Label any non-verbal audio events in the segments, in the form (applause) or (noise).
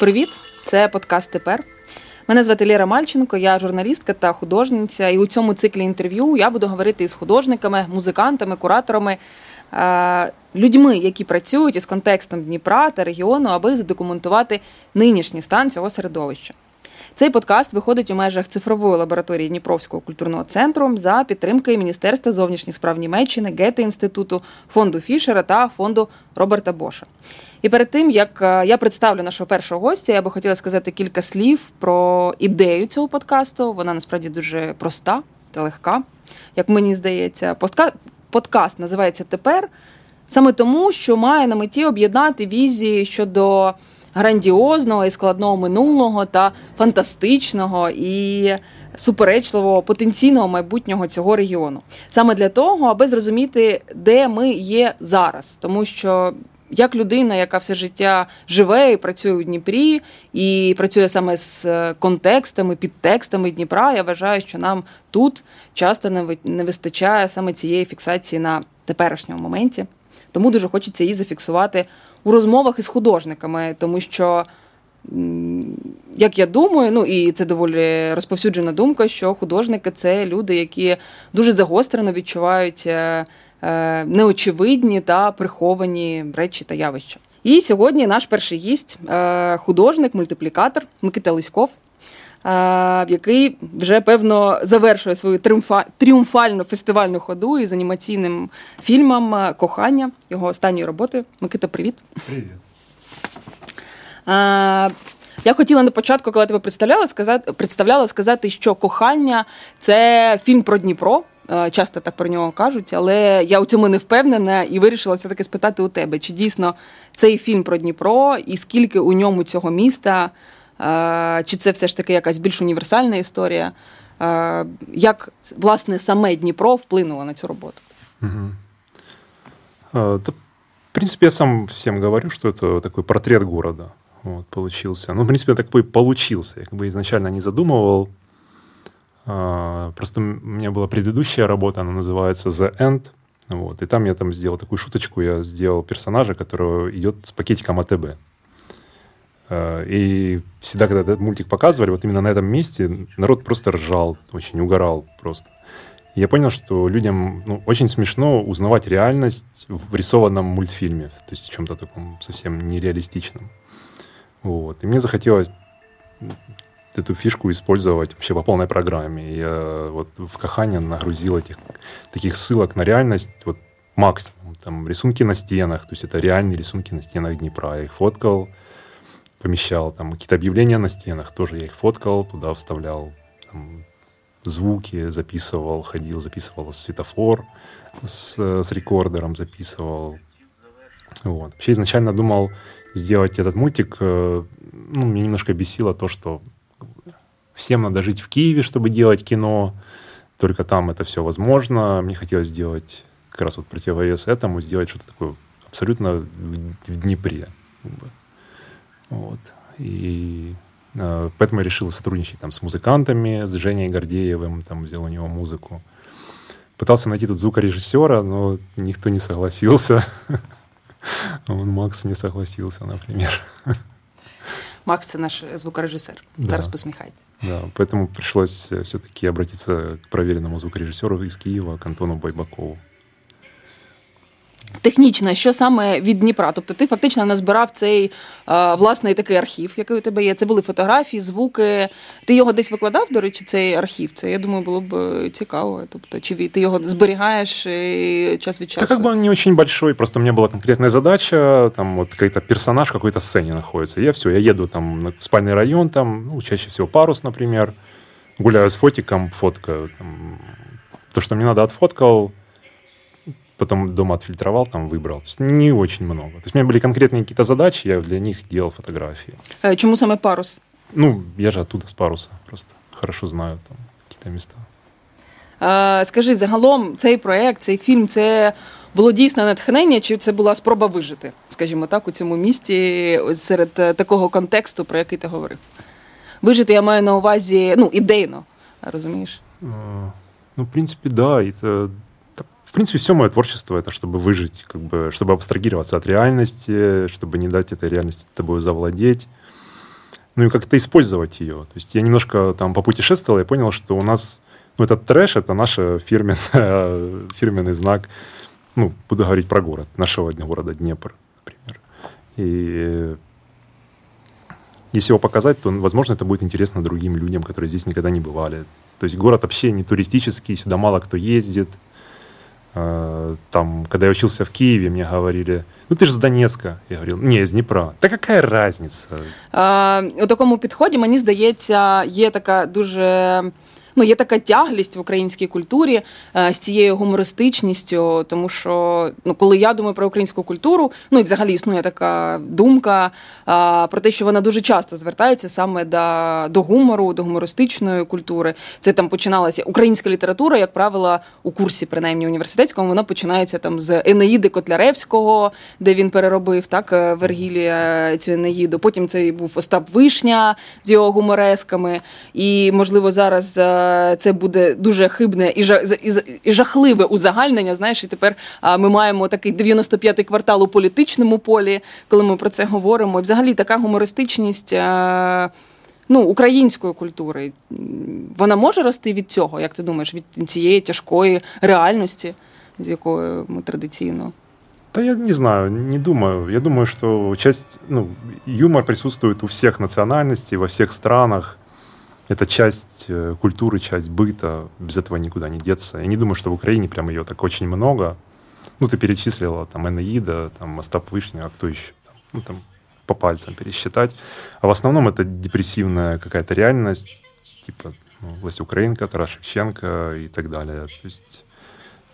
Привіт, це подкаст тепер. Мене звати Ліра Мальченко, я журналістка та художниця. І у цьому циклі інтерв'ю я буду говорити із художниками, музикантами, кураторами, е, людьми, які працюють із контекстом Дніпра та регіону, аби задокументувати нинішній стан цього середовища. Цей подкаст виходить у межах цифрової лабораторії Дніпровського культурного центру за підтримки Міністерства зовнішніх справ Німеччини, Гете інституту, фонду Фішера та фонду Роберта Боша. І перед тим як е, я представлю нашого першого гостя, я би хотіла сказати кілька слів про ідею цього подкасту. Вона насправді дуже проста та легка, як мені здається. Подкаст називається Тепер саме тому, що має на меті об'єднати візії щодо грандіозного і складного минулого та фантастичного і суперечливого потенційного майбутнього цього регіону. Саме для того, аби зрозуміти, де ми є зараз, тому що. Як людина, яка все життя живе і працює у Дніпрі, і працює саме з контекстами, підтекстами Дніпра, я вважаю, що нам тут часто не вистачає саме цієї фіксації на теперішньому моменті. Тому дуже хочеться її зафіксувати у розмовах із художниками, тому що. Як я думаю, ну і це доволі розповсюджена думка, що художники це люди, які дуже загострено відчувають е, е, неочевидні та приховані речі та явища. І сьогодні наш перший гість е, художник, мультиплікатор Микита Лиськов який вже певно завершує свою тріумфальну фестивальну ходу із анімаційним фільмом Кохання його останньої роботи. Микита, привіт. Привіт. Я хотіла на початку, коли тебе представляла, сказати представляла сказати, що кохання це фільм про Дніпро. Часто так про нього кажуть, але я у цьому не впевнена і вирішила все таки спитати у тебе, чи дійсно цей фільм про Дніпро, і скільки у ньому цього міста, чи це все ж таки якась більш універсальна історія? Як власне саме Дніпро вплинуло на цю роботу? Угу. Да, в принципе, я сам всем говорю, что это такой портрет города вот, получился. Ну, в принципе, такой получился. Я как бы изначально не задумывал. Просто у меня была предыдущая работа, она называется The End. Вот, и там я там сделал такую шуточку, я сделал персонажа, который идет с пакетиком АТБ. Э, и всегда, когда этот мультик показывали, вот именно на этом месте народ просто ржал, очень угорал просто. И я понял, что людям ну, очень смешно узнавать реальность в рисованном мультфильме, то есть в чем-то таком совсем нереалистичном. Вот. И мне захотелось эту фишку использовать вообще по полной программе. Я вот в Кахане нагрузил этих таких ссылок на реальность вот максимум. Там рисунки на стенах, то есть это реальные рисунки на стенах Днепра. Я их фоткал, помещал. Там какие-то объявления на стенах, тоже я их фоткал, туда вставлял там, звуки, записывал, ходил, записывал светофор с, с рекордером, записывал. Вот. Вообще изначально думал сделать этот мультик, э, ну, меня немножко бесило то, что всем надо жить в Киеве, чтобы делать кино, только там это все возможно. Мне хотелось сделать как раз вот противовес этому, сделать что-то такое абсолютно в, в Днепре. Вот. И э, поэтому я решил сотрудничать там с музыкантами, с Женей Гордеевым, там взял у него музыку. Пытался найти тут звукорежиссера, но никто не согласился. (laughs) Он Макс не согласился, например. (laughs) Макс це наш звукорежиссер. Да. Зараз посміхається. Да, поэтому пришлось все-таки обратиться к проверенному звукорежиссеру из Киева, к Антону Байбакову. Технічно, що саме від Дніпра? Тобто ти фактично назбирав цей а, власний такий архів, який у тебе є. Це були фотографії, звуки. Ти його десь викладав, до речі, цей архів? Це я думаю, було б е, цікаво. Тобто, чи ти його зберігаєш і час від часу? Да, как бы он не очень большой, просто у меня была конкретная задача, там вот какой-то персонаж в какой-то сцене находится. Я все, я еду там в спальный район, там, ну, чаще всего парус, например, гуляю с фотиком, фоткаю. Там, то, что мне надо, отфоткал, потом дома отфильтровал, там выбрал. То есть не очень много. То есть у меня были конкретные какие-то задачи, я для них делал фотографии. А чему самый парус? Ну, я же оттуда, с паруса. Просто хорошо знаю там какие-то места. А, скажи, загалом цей проект, цей фільм, це було дійсно натхнення, чи це була спроба вижити, скажімо так, у цьому місті серед такого контексту, про який ти говорив? Вижити я маю на увазі, ну, ідейно, розумієш? А, ну, в принципе, да. Это В принципе, все мое творчество это чтобы выжить, как бы, чтобы абстрагироваться от реальности, чтобы не дать этой реальности тобой завладеть. Ну и как-то использовать ее. То есть я немножко там попутешествовал и понял, что у нас ну, этот трэш, это наш фирменный, (laughs) фирменный знак, ну, буду говорить про город, нашего города Днепр, например. И если его показать, то, возможно, это будет интересно другим людям, которые здесь никогда не бывали. То есть город вообще не туристический, сюда мало кто ездит. А, там, когда я учился в Киеве, мне говорили, ну ти ж з Донецька. Я говорив, ні, з Дніпра. Та яка різниця? А, у такому підході, мені здається, є така дуже ну, є така тяглість в українській культурі е, з цією гумористичністю, тому що ну, коли я думаю про українську культуру, ну і взагалі існує така думка е, про те, що вона дуже часто звертається саме до, до гумору, до гумористичної культури. Це там починалася українська література, як правило, у курсі, принаймні університетському, вона починається там з Енеїди Котляревського, де він переробив так е, Вергілія цю Енеїду. Потім це був Остап Вишня з його гуморесками. І, можливо, зараз це буде дуже хибне і жахливе узагальнення. Знаєш, і тепер ми маємо такий 95-й квартал у політичному полі, коли ми про це говоримо. І взагалі така гумористичність. Ну, української культури вона може рости від цього, як ти думаєш, від цієї тяжкої реальності, з якою ми традиційно. Да я не знаю, не думаю. Я думаю, что часть, ну, юмор присутствует у всех национальностей, во всех странах. Это часть э, культуры, часть быта, без этого никуда не деться. Я не думаю, что в Украине прям ее так очень много. Ну, ты перечислила, там, Энеида, там, Остап Вышня, а кто еще? Ну, там, по пальцам пересчитать. А в основном это депрессивная какая-то реальность, типа ну, власть Украинка, Тарас Шевченко и так далее. То есть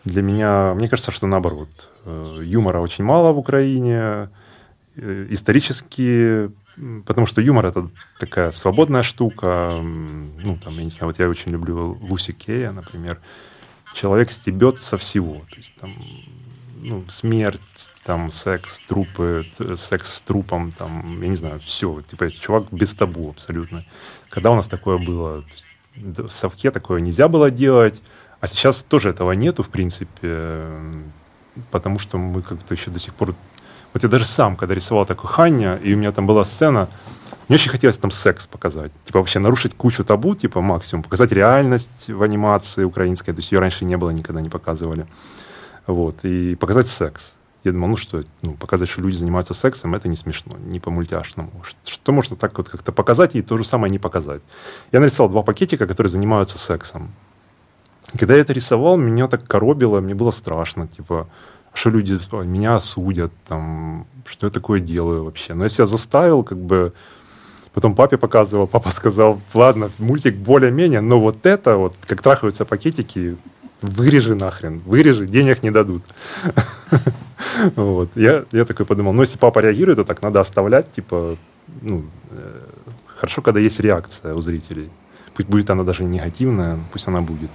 для меня, мне кажется, что наоборот. Э, юмора очень мало в Украине. Э, исторически потому что юмор это такая свободная штука. Ну, там, я не знаю, вот я очень люблю Луси Кея, например. Человек стебет со всего. То есть там ну, смерть, там, секс, трупы, секс с трупом, там, я не знаю, все. Типа, чувак без табу абсолютно. Когда у нас такое было? Есть, в совке такое нельзя было делать, а сейчас тоже этого нету, в принципе, потому что мы как-то еще до сих пор вот я даже сам, когда рисовал такую Ханя, и у меня там была сцена, мне очень хотелось там секс показать. Типа вообще нарушить кучу табу, типа максимум. Показать реальность в анимации украинской. То есть ее раньше не было, никогда не показывали. Вот. И показать секс. Я думал, ну что, ну, показать, что люди занимаются сексом, это не смешно, не по-мультяшному. Что можно так вот как-то показать и то же самое не показать. Я нарисовал два пакетика, которые занимаются сексом. когда я это рисовал, меня так коробило, мне было страшно. Типа, что люди меня осудят, там, что я такое делаю вообще. Но я себя заставил, как бы, потом папе показывал, (laughs) папа сказал, ладно, мультик более-менее, но вот это, вот, как трахаются пакетики, вырежи нахрен, вырежи, денег не дадут. (laughs) Вот. Я, я такой подумал, ну, если папа реагирует, то так надо оставлять, типа, ну, э, хорошо, когда есть реакция у зрителей. Пусть будет она даже негативная, пусть она будет.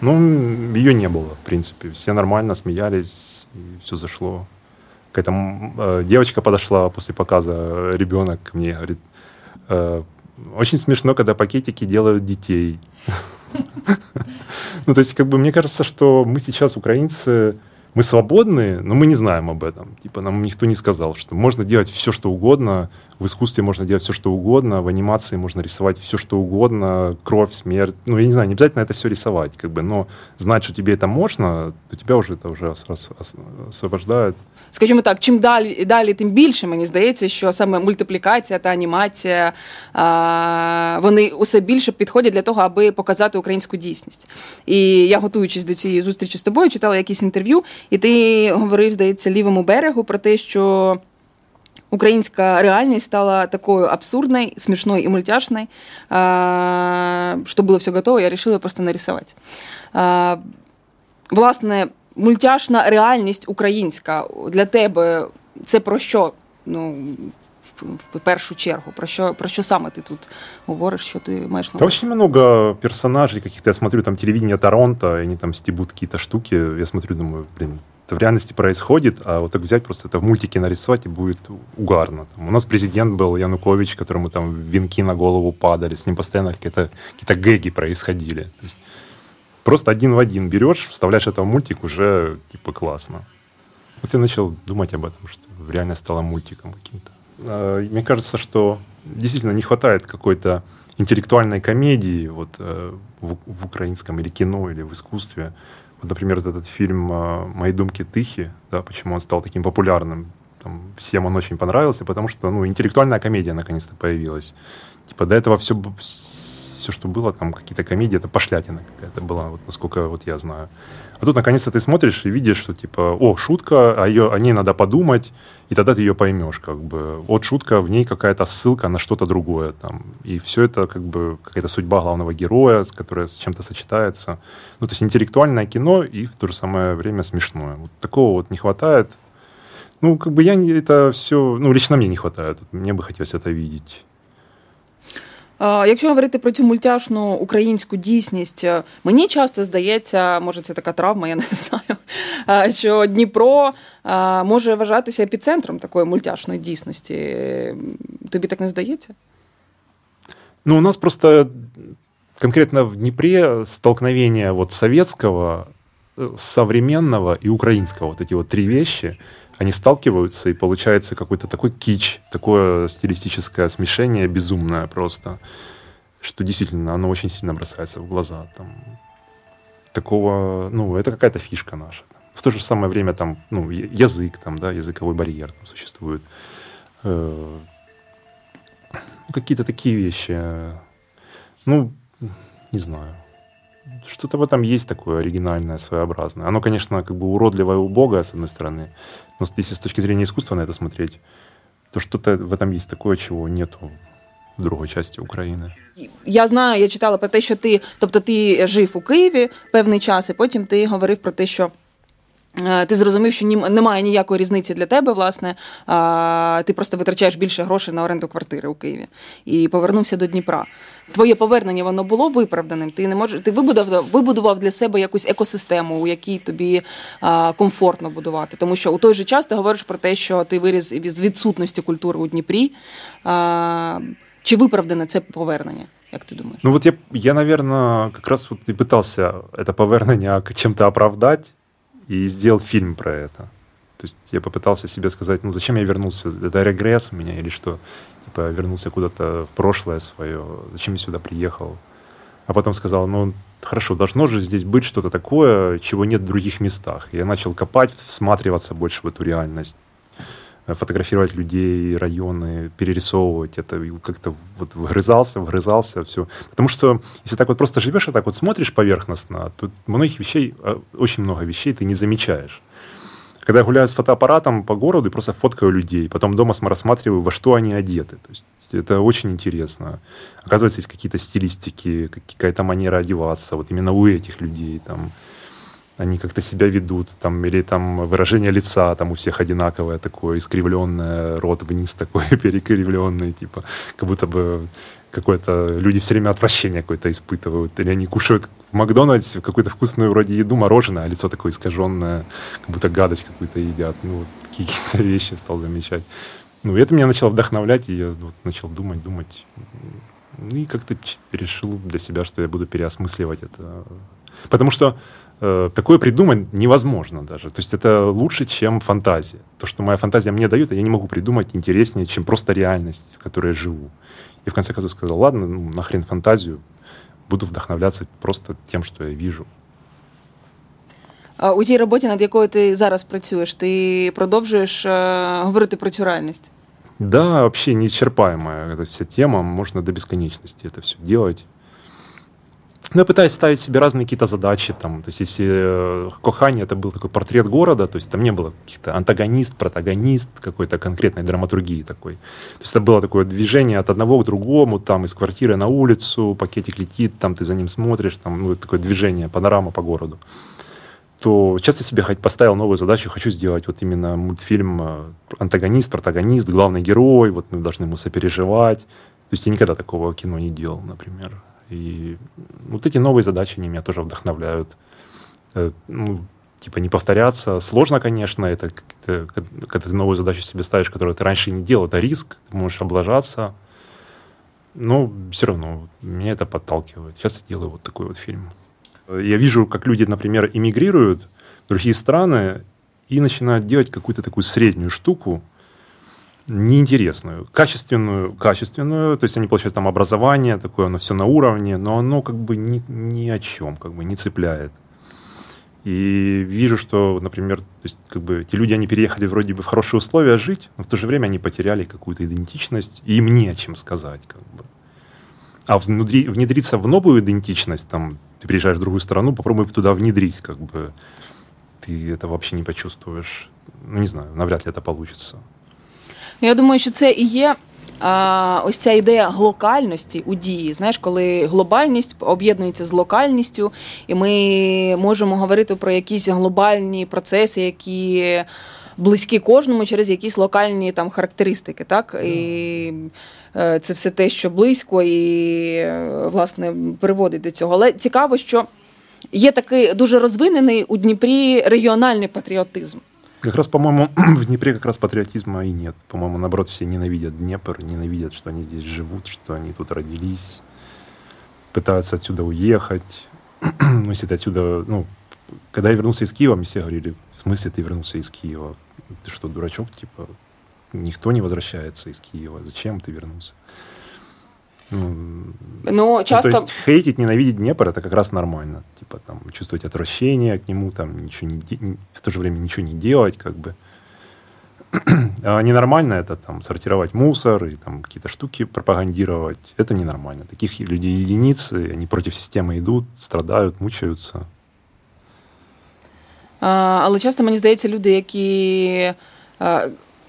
Ну, ее не было, в принципе. Все нормально смеялись, и все зашло. Какая-то э, девочка подошла после показа, ребенок ко мне говорит, э, очень смешно, когда пакетики делают детей. (laughs) Ну, то есть, как бы, мне кажется, что мы сейчас, украинцы, мы свободны, но мы не знаем об этом. Типа нам никто не сказал, что можно делать все, что угодно, в искусстве можно делать все, что угодно, в анимации можно рисовать все, что угодно, кровь, смерть. Ну, я не знаю, не обязательно это все рисовать, как бы, но знать, что тебе это можно, то тебя уже это уже освобождает. Скажімо так, чим далі далі, тим більше мені здається, що саме мультиплікація та анімація вони усе більше підходять для того, аби показати українську дійсність. І я, готуючись до цієї зустрічі з тобою, читала якісь інтерв'ю, і ти говорив, здається, лівому берегу про те, що. Українська реальність стала такою абсурдной, смешной и мультяшной, что было все готово, я решила просто нарисовать. Власне, мультяшна реальність українська для тебе це про що? Ну, в першу чергу. Про що про що саме ти тут говориш, що ти маєш на увазі? Очень много персонажей каких-то. Я смотрю там телевидение Торонто, и они там стебут какие-то штуки. Я смотрю, думаю, блин, это в реальности происходит, а вот так взять просто это в мультике нарисовать, и будет угарно. Там, у нас президент был Янукович, которому там венки на голову падали, с ним постоянно какие-то какие гэги происходили. То есть просто один в один берешь, вставляешь это в мультик, уже типа классно. Вот я начал думать об этом, что реально стало мультиком каким-то. А, мне кажется, что действительно не хватает какой-то интеллектуальной комедии вот, э, в, в украинском или кино, или в искусстве. Вот, например, этот фильм э, «Мои думки Тыхи», да, почему он стал таким популярным. Там, всем он очень понравился, потому что ну, интеллектуальная комедия наконец-то появилась. Типа до этого все, все, что было, там какие-то комедии, это пошлятина какая-то была, вот, насколько вот я знаю. А тут наконец-то ты смотришь и видишь, что типа, о, шутка, а ее, о ней надо подумать, и тогда ты ее поймешь, как бы. Вот шутка, в ней какая-то ссылка на что-то другое там. И все это как бы какая-то судьба главного героя, которая с чем-то сочетается. Ну, то есть интеллектуальное кино и в то же самое время смешное. Вот такого вот не хватает. Ну, как бы я это все, ну, лично мне не хватает. Мне бы хотелось это видеть. Якщо говорити про цю мультяшну українську дійсність, е, мені часто здається, може це така травма, я не (laughs) знаю, що Дніпро може вважатися епіцентром такої мультяшної дійсності. Тобі так не здається? Ну, у нас просто конкретно в Днепре столкновение вот советского, современного и украинского, вот эти вот три вещи – они сталкиваются, и получается какой-то такой кич, такое стилистическое смешение безумное просто, что действительно оно очень сильно бросается в глаза. Там. Такого, ну, это какая-то фишка наша. В то же самое время там, ну, язык, там, да, языковой барьер там существует. Э, ну, какие-то такие вещи. Ну, не знаю что-то в этом есть такое оригинальное, своеобразное. Оно, конечно, как бы уродливое и убогое, с одной стороны, но если с точки зрения искусства на это смотреть, то что-то в этом есть такое, чего нету в другій часті України. Я знаю, я читала про те, що ти, тобто ти жив у Києві певний час, і потім ти говорив про те, що Е, ти зрозумів, що немає ніякої різниці для тебе, власне. Ти просто витрачаєш більше грошей на оренду квартири у Києві і повернувся до Дніпра. Твоє повернення воно було виправданим. Ти не можеш, ти вибудував вибудував для себе якусь екосистему, у якій тобі комфортно будувати. Тому що у той же час ти говориш про те, що ти виріс з відсутності культури у Дніпрі. Чи виправдане це повернення? Як ти думаєш? Ну вот я, я наверное, как раз вот и пытался это повернення чем-то оправдать и сделал фильм про это. То есть я попытался себе сказать, ну зачем я вернулся? Это регресс у меня или что? Типа вернулся куда-то в прошлое свое. Зачем я сюда приехал? А потом сказал, ну хорошо, должно же здесь быть что-то такое, чего нет в других местах. Я начал копать, всматриваться больше в эту реальность фотографировать людей, районы, перерисовывать это, как-то вот вгрызался, вгрызался, все. Потому что если так вот просто живешь и так вот смотришь поверхностно, то многих вещей, а, очень много вещей ты не замечаешь. Когда я гуляю с фотоаппаратом по городу и просто фоткаю людей, потом дома рассматриваю, во что они одеты. То есть это очень интересно. Оказывается, есть какие-то стилистики, какая-то манера одеваться, вот именно у этих людей. Там, они как-то себя ведут, там, или там выражение лица там у всех одинаковое такое, искривленное, рот вниз такой (laughs) перекривленный, типа, как будто бы какое-то люди все время отвращение какое-то испытывают, или они кушают в Макдональдсе какую-то вкусную вроде еду, мороженое, а лицо такое искаженное, как будто гадость какую-то едят. Ну, вот (laughs) какие-то вещи стал замечать. Ну, и это меня начало вдохновлять, и я вот начал думать, думать. Ну, и как-то решил для себя, что я буду переосмысливать это. Потому что Э, такое придумать невозможно даже. То есть это лучше, чем фантазия. То, что моя фантазия мне дает, я не могу придумать интереснее, чем просто реальность, в которой я живу. И в конце концов сказал, ладно, ну, нахрен фантазию, буду вдохновляться просто тем, что я вижу. У тій роботі, над якою ти зараз працюєш, ти продовжуєш е, говорити про цю реальність? Да, вообще неисчерпаемая эта вся тема. Можно до бесконечности это все делать. Ну, я пытаюсь ставить себе разные какие-то задачи. Там, то есть, если э, Кохани это был такой портрет города, то есть там не было каких-то антагонист, протагонист, какой-то конкретной драматургии такой. То есть это было такое движение от одного к другому, там из квартиры на улицу, пакетик летит, там ты за ним смотришь, там ну, такое движение, панорама по городу. То часто себе поставил новую задачу, хочу сделать вот именно мультфильм э, антагонист, протагонист, главный герой, вот мы должны ему сопереживать. То есть я никогда такого кино не делал, например. И вот эти новые задачи, они меня тоже вдохновляют. Э, ну, типа не повторяться. Сложно, конечно, это когда ты новую задачу себе ставишь, которую ты раньше не делал, это риск, ты можешь облажаться. Но все равно меня это подталкивает. Сейчас я делаю вот такой вот фильм. Я вижу, как люди, например, эмигрируют в другие страны и начинают делать какую-то такую среднюю штуку, неинтересную, качественную, качественную, то есть они получают там образование, такое оно все на уровне, но оно как бы ни, ни о чем, как бы не цепляет. И вижу, что, например, то есть, как бы, эти люди, они переехали вроде бы в хорошие условия жить, но в то же время они потеряли какую-то идентичность, и им не о чем сказать. Как бы. А внутри, внедриться в новую идентичность, там, ты приезжаешь в другую страну, попробуй туда внедрить, как бы, ты это вообще не почувствуешь. Ну, не знаю, навряд ли это получится. Я думаю, що це і є а, ось ця ідея глокальності у дії. Знаєш, коли глобальність об'єднується з локальністю, і ми можемо говорити про якісь глобальні процеси, які близькі кожному через якісь локальні там характеристики, так і е, це все те, що близько, і е, власне приводить до цього. Але цікаво, що є такий дуже розвинений у Дніпрі регіональний патріотизм. Как раз, по-моему, (clears throat) в Днепре как раз патриотизма и нет. По-моему, наоборот, все ненавидят Днепр, ненавидят, что они здесь живут, что они тут родились, пытаются отсюда уехать. (clears throat) ну, если ты отсюда, ну, когда я вернулся из Киева, мне все говорили, в смысле ты вернулся из Киева? Ты что, дурачок? Типа, никто не возвращается из Киева. Зачем ты вернулся? Ну, ну, часто... Ну, то есть хейтить, ненавидеть Днепр это как раз нормально. Типа там чувствовать отвращение к нему, там ничего не в то же время ничего не делать, как бы. (clears throat) А ненормально это там сортировать мусор и там какие-то штуки пропагандировать. Это ненормально. Таких людей единицы, они против системы идут, страдают, мучаются. А, але часто мені здається, люди, які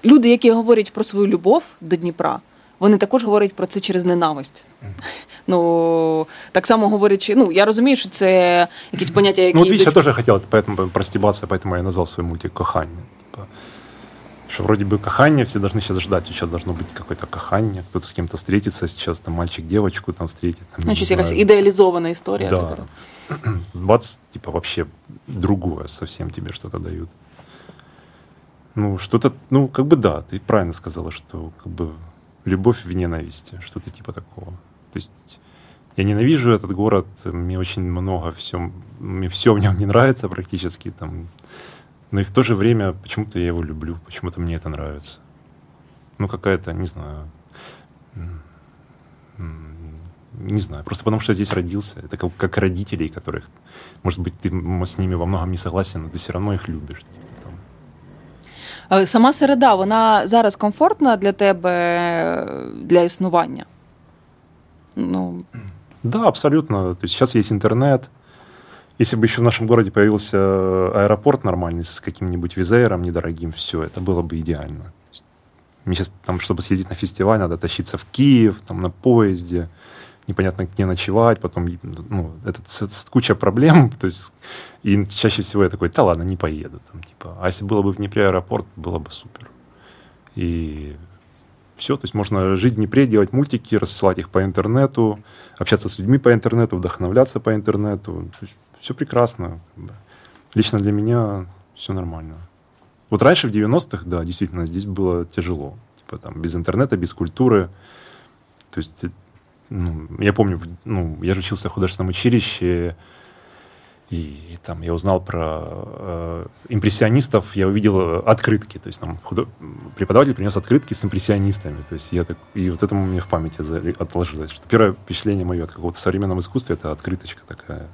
люди, які говорять про свою любов до Дніпра, вони також говорять про це через ненависть. Ну, так само говорячи, ну, я розумію, що це якісь поняття, які... Ну, от видишь, я теж хотів поэтому простебаться, поэтому я назвал свой мультик «Кохання». Типа, что вроде бы кахання, все должны сейчас ждать, сейчас должно быть какое-то кахання, кто-то с кем-то встретится, сейчас там мальчик девочку там встретит. Там, Значит, якась ідеалізована історія. Да. (clears throat) Бац, типа вообще другое совсем тебе что-то дают. Ну, что-то, ну, как бы да, ты правильно сказала, что как бы любовь в ненависти, что-то типа такого. То есть я ненавижу этот город, мне очень много все, мне все в нем не нравится практически, там, но и в то же время почему-то я его люблю, почему-то мне это нравится. Ну, какая-то, не знаю, не знаю, просто потому что здесь родился. Это как, как родителей, которых, может быть, ты с ними во многом не согласен, но ты все равно их любишь. Сама середа, вона зараз комфортна для тебе для існування? Ну... Да, абсолютно. То есть сейчас есть интернет. Если бы еще в нашем городе появился аэропорт нормальный с каким-нибудь визаером недорогим, все, это было бы идеально. Мне сейчас, там, чтобы съездить на фестиваль, надо тащиться в Киев, там, на поезде непонятно где ночевать, потом, ну, это, это куча проблем, (laughs) то есть, и чаще всего я такой, да ладно, не поеду, там, типа, а если было бы в Днепре аэропорт, было бы супер. И все, то есть можно жить в Днепре, делать мультики, рассылать их по интернету, общаться с людьми по интернету, вдохновляться по интернету, все прекрасно. Лично для меня все нормально. Вот раньше, в 90-х, да, действительно, здесь было тяжело. Типа там без интернета, без культуры. То есть ну, я помню, ну, я же учился в художественном училище, и, и там я узнал про э, импрессионистов, я увидел открытки, то есть там худо... преподаватель принес открытки с импрессионистами, то есть я так, и вот это мне в памяти отложилось, что первое впечатление мое от какого-то современного искусства это открыточка такая.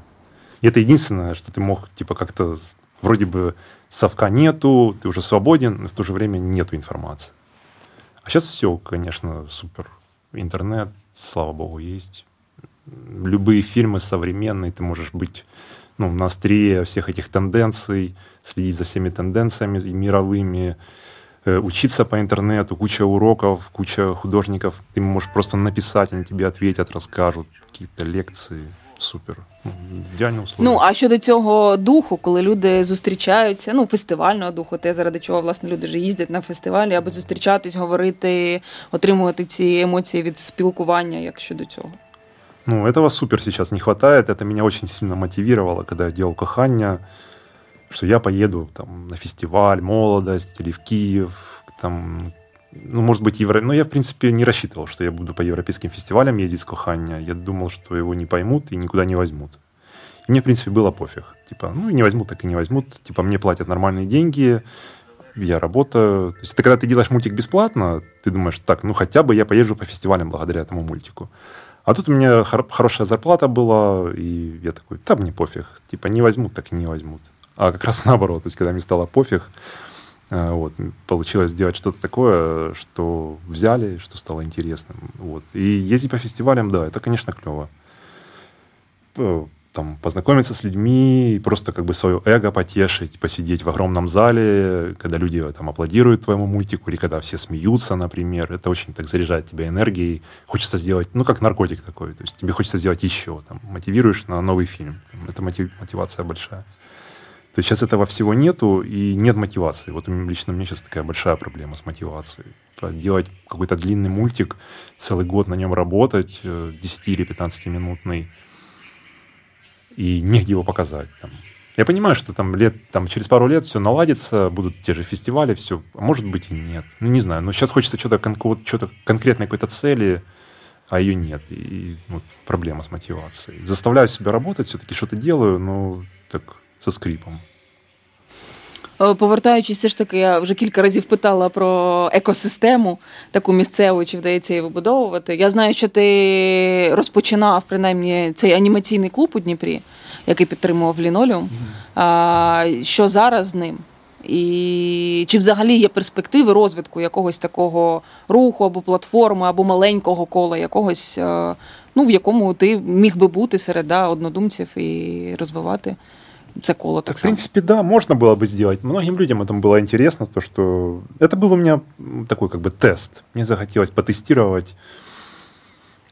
И это единственное, что ты мог типа как-то вроде бы совка нету, ты уже свободен, но в то же время нету информации. А сейчас все, конечно, супер. Интернет, слава богу, есть. Любые фильмы современные, ты можешь быть ну, на острие всех этих тенденций, следить за всеми тенденциями мировыми, э, учиться по интернету, куча уроков, куча художников. Ты можешь просто написать, они тебе ответят, расскажут, какие-то лекции. Супер. Ну, ідеальне условия. Ну, а щодо цього духу, коли люди зустрічаються, ну, фестивального духу, те, заради чого, власне, люди вже їздять на фестивалі, аби зустрічатись, говорити, отримувати ці емоції від спілкування, як щодо цього. Ну, этого супер сейчас не хватает. Это меня очень сильно мотивировало, когда я делал кахання, что я поеду там, на фестиваль «Молодость» или в Киев, там, ну, может быть, евро... Ну, я, в принципе, не рассчитывал, что я буду по европейским фестивалям ездить с Кохання. Я думал, что его не поймут и никуда не возьмут. мне, в принципе, было пофиг. Типа, ну, не возьмут, так и не возьмут. Типа, мне платят нормальные деньги, я работаю. То есть это когда ты делаешь мультик бесплатно, ты думаешь, так, ну хотя бы я поезжу по фестивалям благодаря этому мультику. А тут у меня хор- хорошая зарплата была, и я такой, да мне пофиг. Типа не возьмут, так и не возьмут. А как раз (laughs) наоборот, то есть когда мне стало пофиг, вот, получилось сделать что-то такое, что взяли, что стало интересным. Вот. И ездить по фестивалям, да, это, конечно, клево там, познакомиться с людьми, просто как бы свое эго потешить, посидеть в огромном зале, когда люди там аплодируют твоему мультику, или когда все смеются, например. Это очень так заряжает тебя энергией. Хочется сделать, ну, как наркотик такой. То есть тебе хочется сделать еще, там, мотивируешь на новый фильм. Там, это мотив, мотивация большая. То есть сейчас этого всего нету, и нет мотивации. Вот лично у меня сейчас такая большая проблема с мотивацией. Делать какой-то длинный мультик, целый год на нем работать, 10 э, или 15-минутный, и негде его показать. Там. Я понимаю, что там лет, там через пару лет все наладится, будут те же фестивали, все, а может быть и нет. Ну, не знаю, но сейчас хочется что-то, кон- что-то конкретной какой-то цели, а ее нет. И вот, проблема с мотивацией. Заставляю себя работать, все-таки что-то делаю, но так со скрипом. Е, повертаючись, все ж таки, я вже кілька разів питала про екосистему, таку місцеву, чи вдається її вибудовувати. Я знаю, що ти розпочинав принаймні цей анімаційний клуб у Дніпрі, який підтримував лінолеум. А, Що зараз з ним? І чи взагалі є перспективи розвитку якогось такого руху або платформи, або маленького кола, якогось, е, ну в якому ти міг би бути серед да, однодумців і розвивати? Це коло так, В принципе, да, можно было бы сделать. Многим людям это было интересно, то что это был у меня такой как бы тест. Мне захотелось потестировать,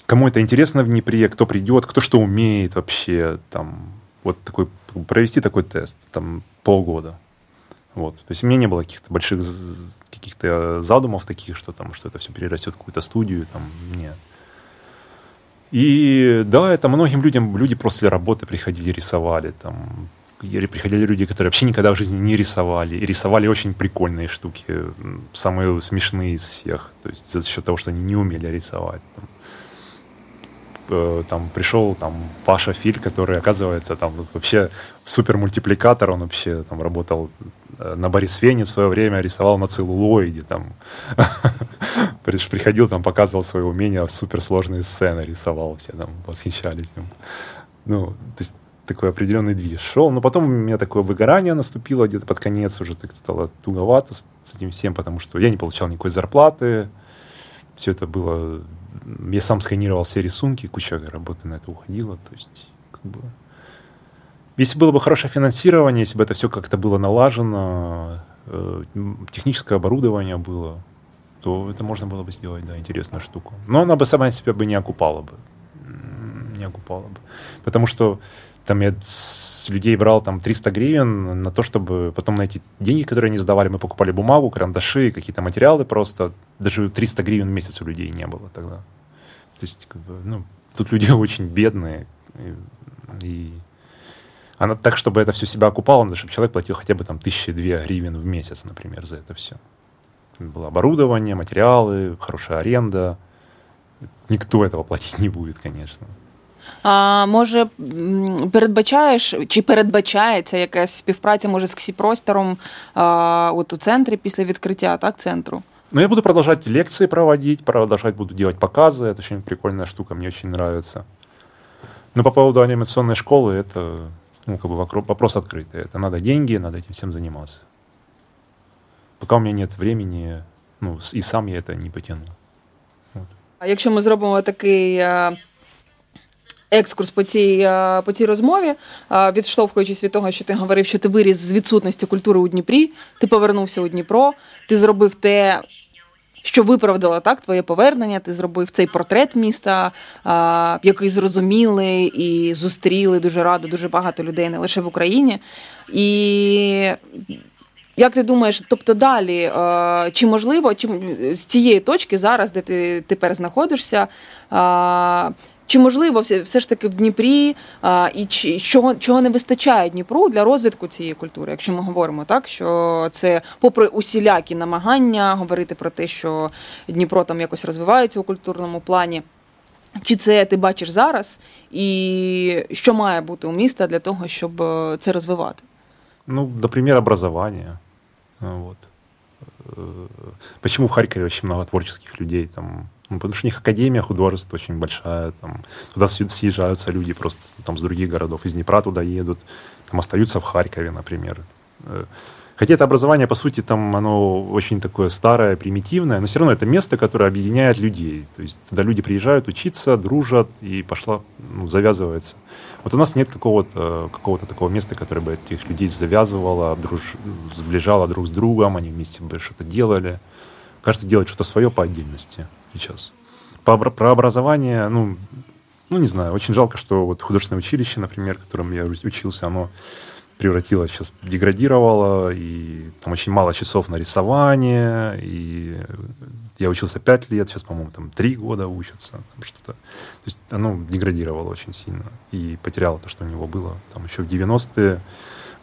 кому это интересно в Днепре, кто придет, кто что умеет вообще, там, вот такой, провести такой тест, там, полгода. Вот. То есть у меня не было каких-то больших каких-то задумов таких, что там, что это все перерастет в какую-то студию, там, нет. И да, это многим людям, люди после работы приходили, рисовали, там, приходили люди, которые вообще никогда в жизни не рисовали, и рисовали очень прикольные штуки, самые смешные из всех, то есть за счет того, что они не умели рисовать. Там, э, там пришел там Паша Филь, который, оказывается, там вообще супер мультипликатор, он вообще там работал э, на Борисфене в свое время, рисовал на целлулоиде, там (laughs) приходил, там показывал свое умение, суперсложные сцены рисовал, все там восхищались. Ну, то есть такой определенный движ шел. Но потом у меня такое выгорание наступило где-то под конец, уже так стало туговато с, этим всем, потому что я не получал никакой зарплаты. Все это было... Я сам сканировал все рисунки, куча работы на это уходила. То есть, как бы... Если было бы хорошее финансирование, если бы это все как-то было налажено, э, техническое оборудование было, то это можно было бы сделать, да, интересную штуку. Но она бы сама себя бы не окупала бы. Не окупала бы. Потому что там я с людей брал там 300 гривен на то, чтобы потом найти деньги, которые они сдавали. Мы покупали бумагу, карандаши, какие-то материалы просто. Даже 300 гривен в месяц у людей не было тогда. То есть, как бы, ну, тут люди (laughs) очень бедные. И, и она так, чтобы это все себя окупало, надо, чтобы человек платил хотя бы там тысячи две гривен в месяц, например, за это все. Было оборудование, материалы, хорошая аренда. Никто этого платить не будет, конечно. А, Може, передбачаєш чи передбачається якась співпраця може з ксіпростором а, от у центрі після відкриття так, центру? Ну, я буду продолжать лекции проводить, продолжать буду делать показы. Это очень прикольная штука, мне очень нравится. Но по поводу анимационной школы, это ну, как бы вопрос открытый. Это надо деньги, надо этим всем заниматься. Пока у меня нет времени, ну, и сам я это не потяну. Вот. А якщо ми зробимо такий екскурс по цій е, по цій розмові, е, відштовхуючись від того, що ти говорив, що ти виріс з відсутності культури у Дніпрі, ти повернувся у Дніпро, ти зробив те. Що виправдало так твоє повернення? Ти зробив цей портрет міста, а, який зрозуміли і зустріли дуже радо, дуже багато людей, не лише в Україні. І як ти думаєш, тобто далі, чи можливо, чи з цієї точки зараз, де ти тепер знаходишся, чи можливо все, все ж таки в Дніпрі а, і чи, чого чого не вистачає Дніпру для розвитку цієї культури, якщо ми говоримо так, що це, попри усілякі намагання говорити про те, що Дніпро там якось розвивається у культурному плані. Чи це ти бачиш зараз, і що має бути у міста для того, щоб е, це розвивати? Ну, например, образование. Вот. Э, почему в Харькове очень много творческих людей? Там, ну, потому что у них академия художеств очень большая. Там, туда съезжаются люди просто там, с других городов. Из Днепра туда едут, там остаются в Харькове, например. Э, хотя это образование, по сути, там оно очень такое старое, примитивное, но все равно это место, которое объединяет людей. То есть туда люди приезжают учиться, дружат, и пошла, ну, завязывается. Вот у нас нет какого-то какого такого места, которое бы этих людей завязывало, друж... сближало друг с другом, они вместе бы что-то делали. Каждый делает что-то свое по отдельности сейчас. По, про образование, ну, ну, не знаю, очень жалко, что вот художественное училище, например, в котором я учился, оно превратилось, сейчас деградировало, и там очень мало часов на рисование, и я учился пять лет, сейчас, по-моему, там три года учатся, что-то. То есть оно деградировало очень сильно и потеряло то, что у него было там еще в 90-е.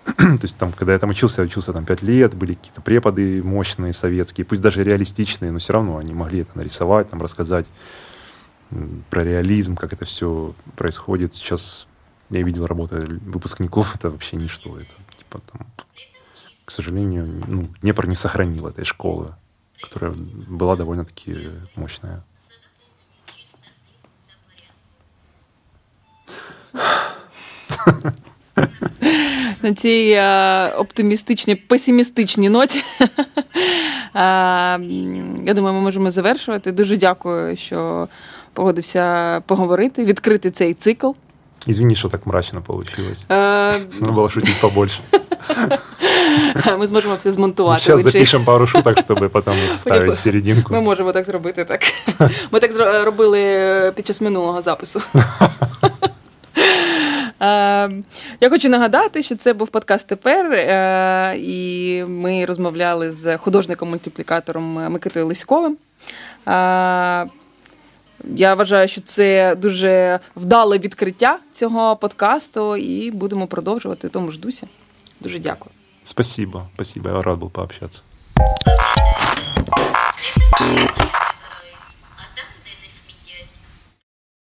(clears throat) то есть там, когда я там учился, я учился там пять лет, были какие-то преподы мощные советские, пусть даже реалистичные, но все равно они могли это нарисовать, там рассказать про реализм, как это все происходит. Сейчас я видел работы выпускников, это вообще ничто. Это, типа, там, к сожалению, ну, Днепр не сохранил этой школы, которая была довольно-таки мощная. (laughs) На цій е, оптимістичній, песимістичній ноті. (laughs) Я думаю, ми можемо завершувати. Дуже дякую, що погодився поговорити, відкрити цей цикл. Извини, что так мрачно получилось. Надо было шутить побольше. (laughs) Ми зможемо все змонтувати. Зараз запишемо пару шуток, щоб потім (laughs) вставити в серединку. Ми можемо так зробити. так. Ми так робили під час минулого запису. Я хочу нагадати, що це був подкаст тепер, і ми розмовляли з художником-мультиплікатором Микитою Лиськовим. Я вважаю, що це дуже вдале відкриття цього подкасту, і будемо продовжувати тому ж дусі. Дуже дякую. Спасибо, спасибо. Я рад был пообщаться.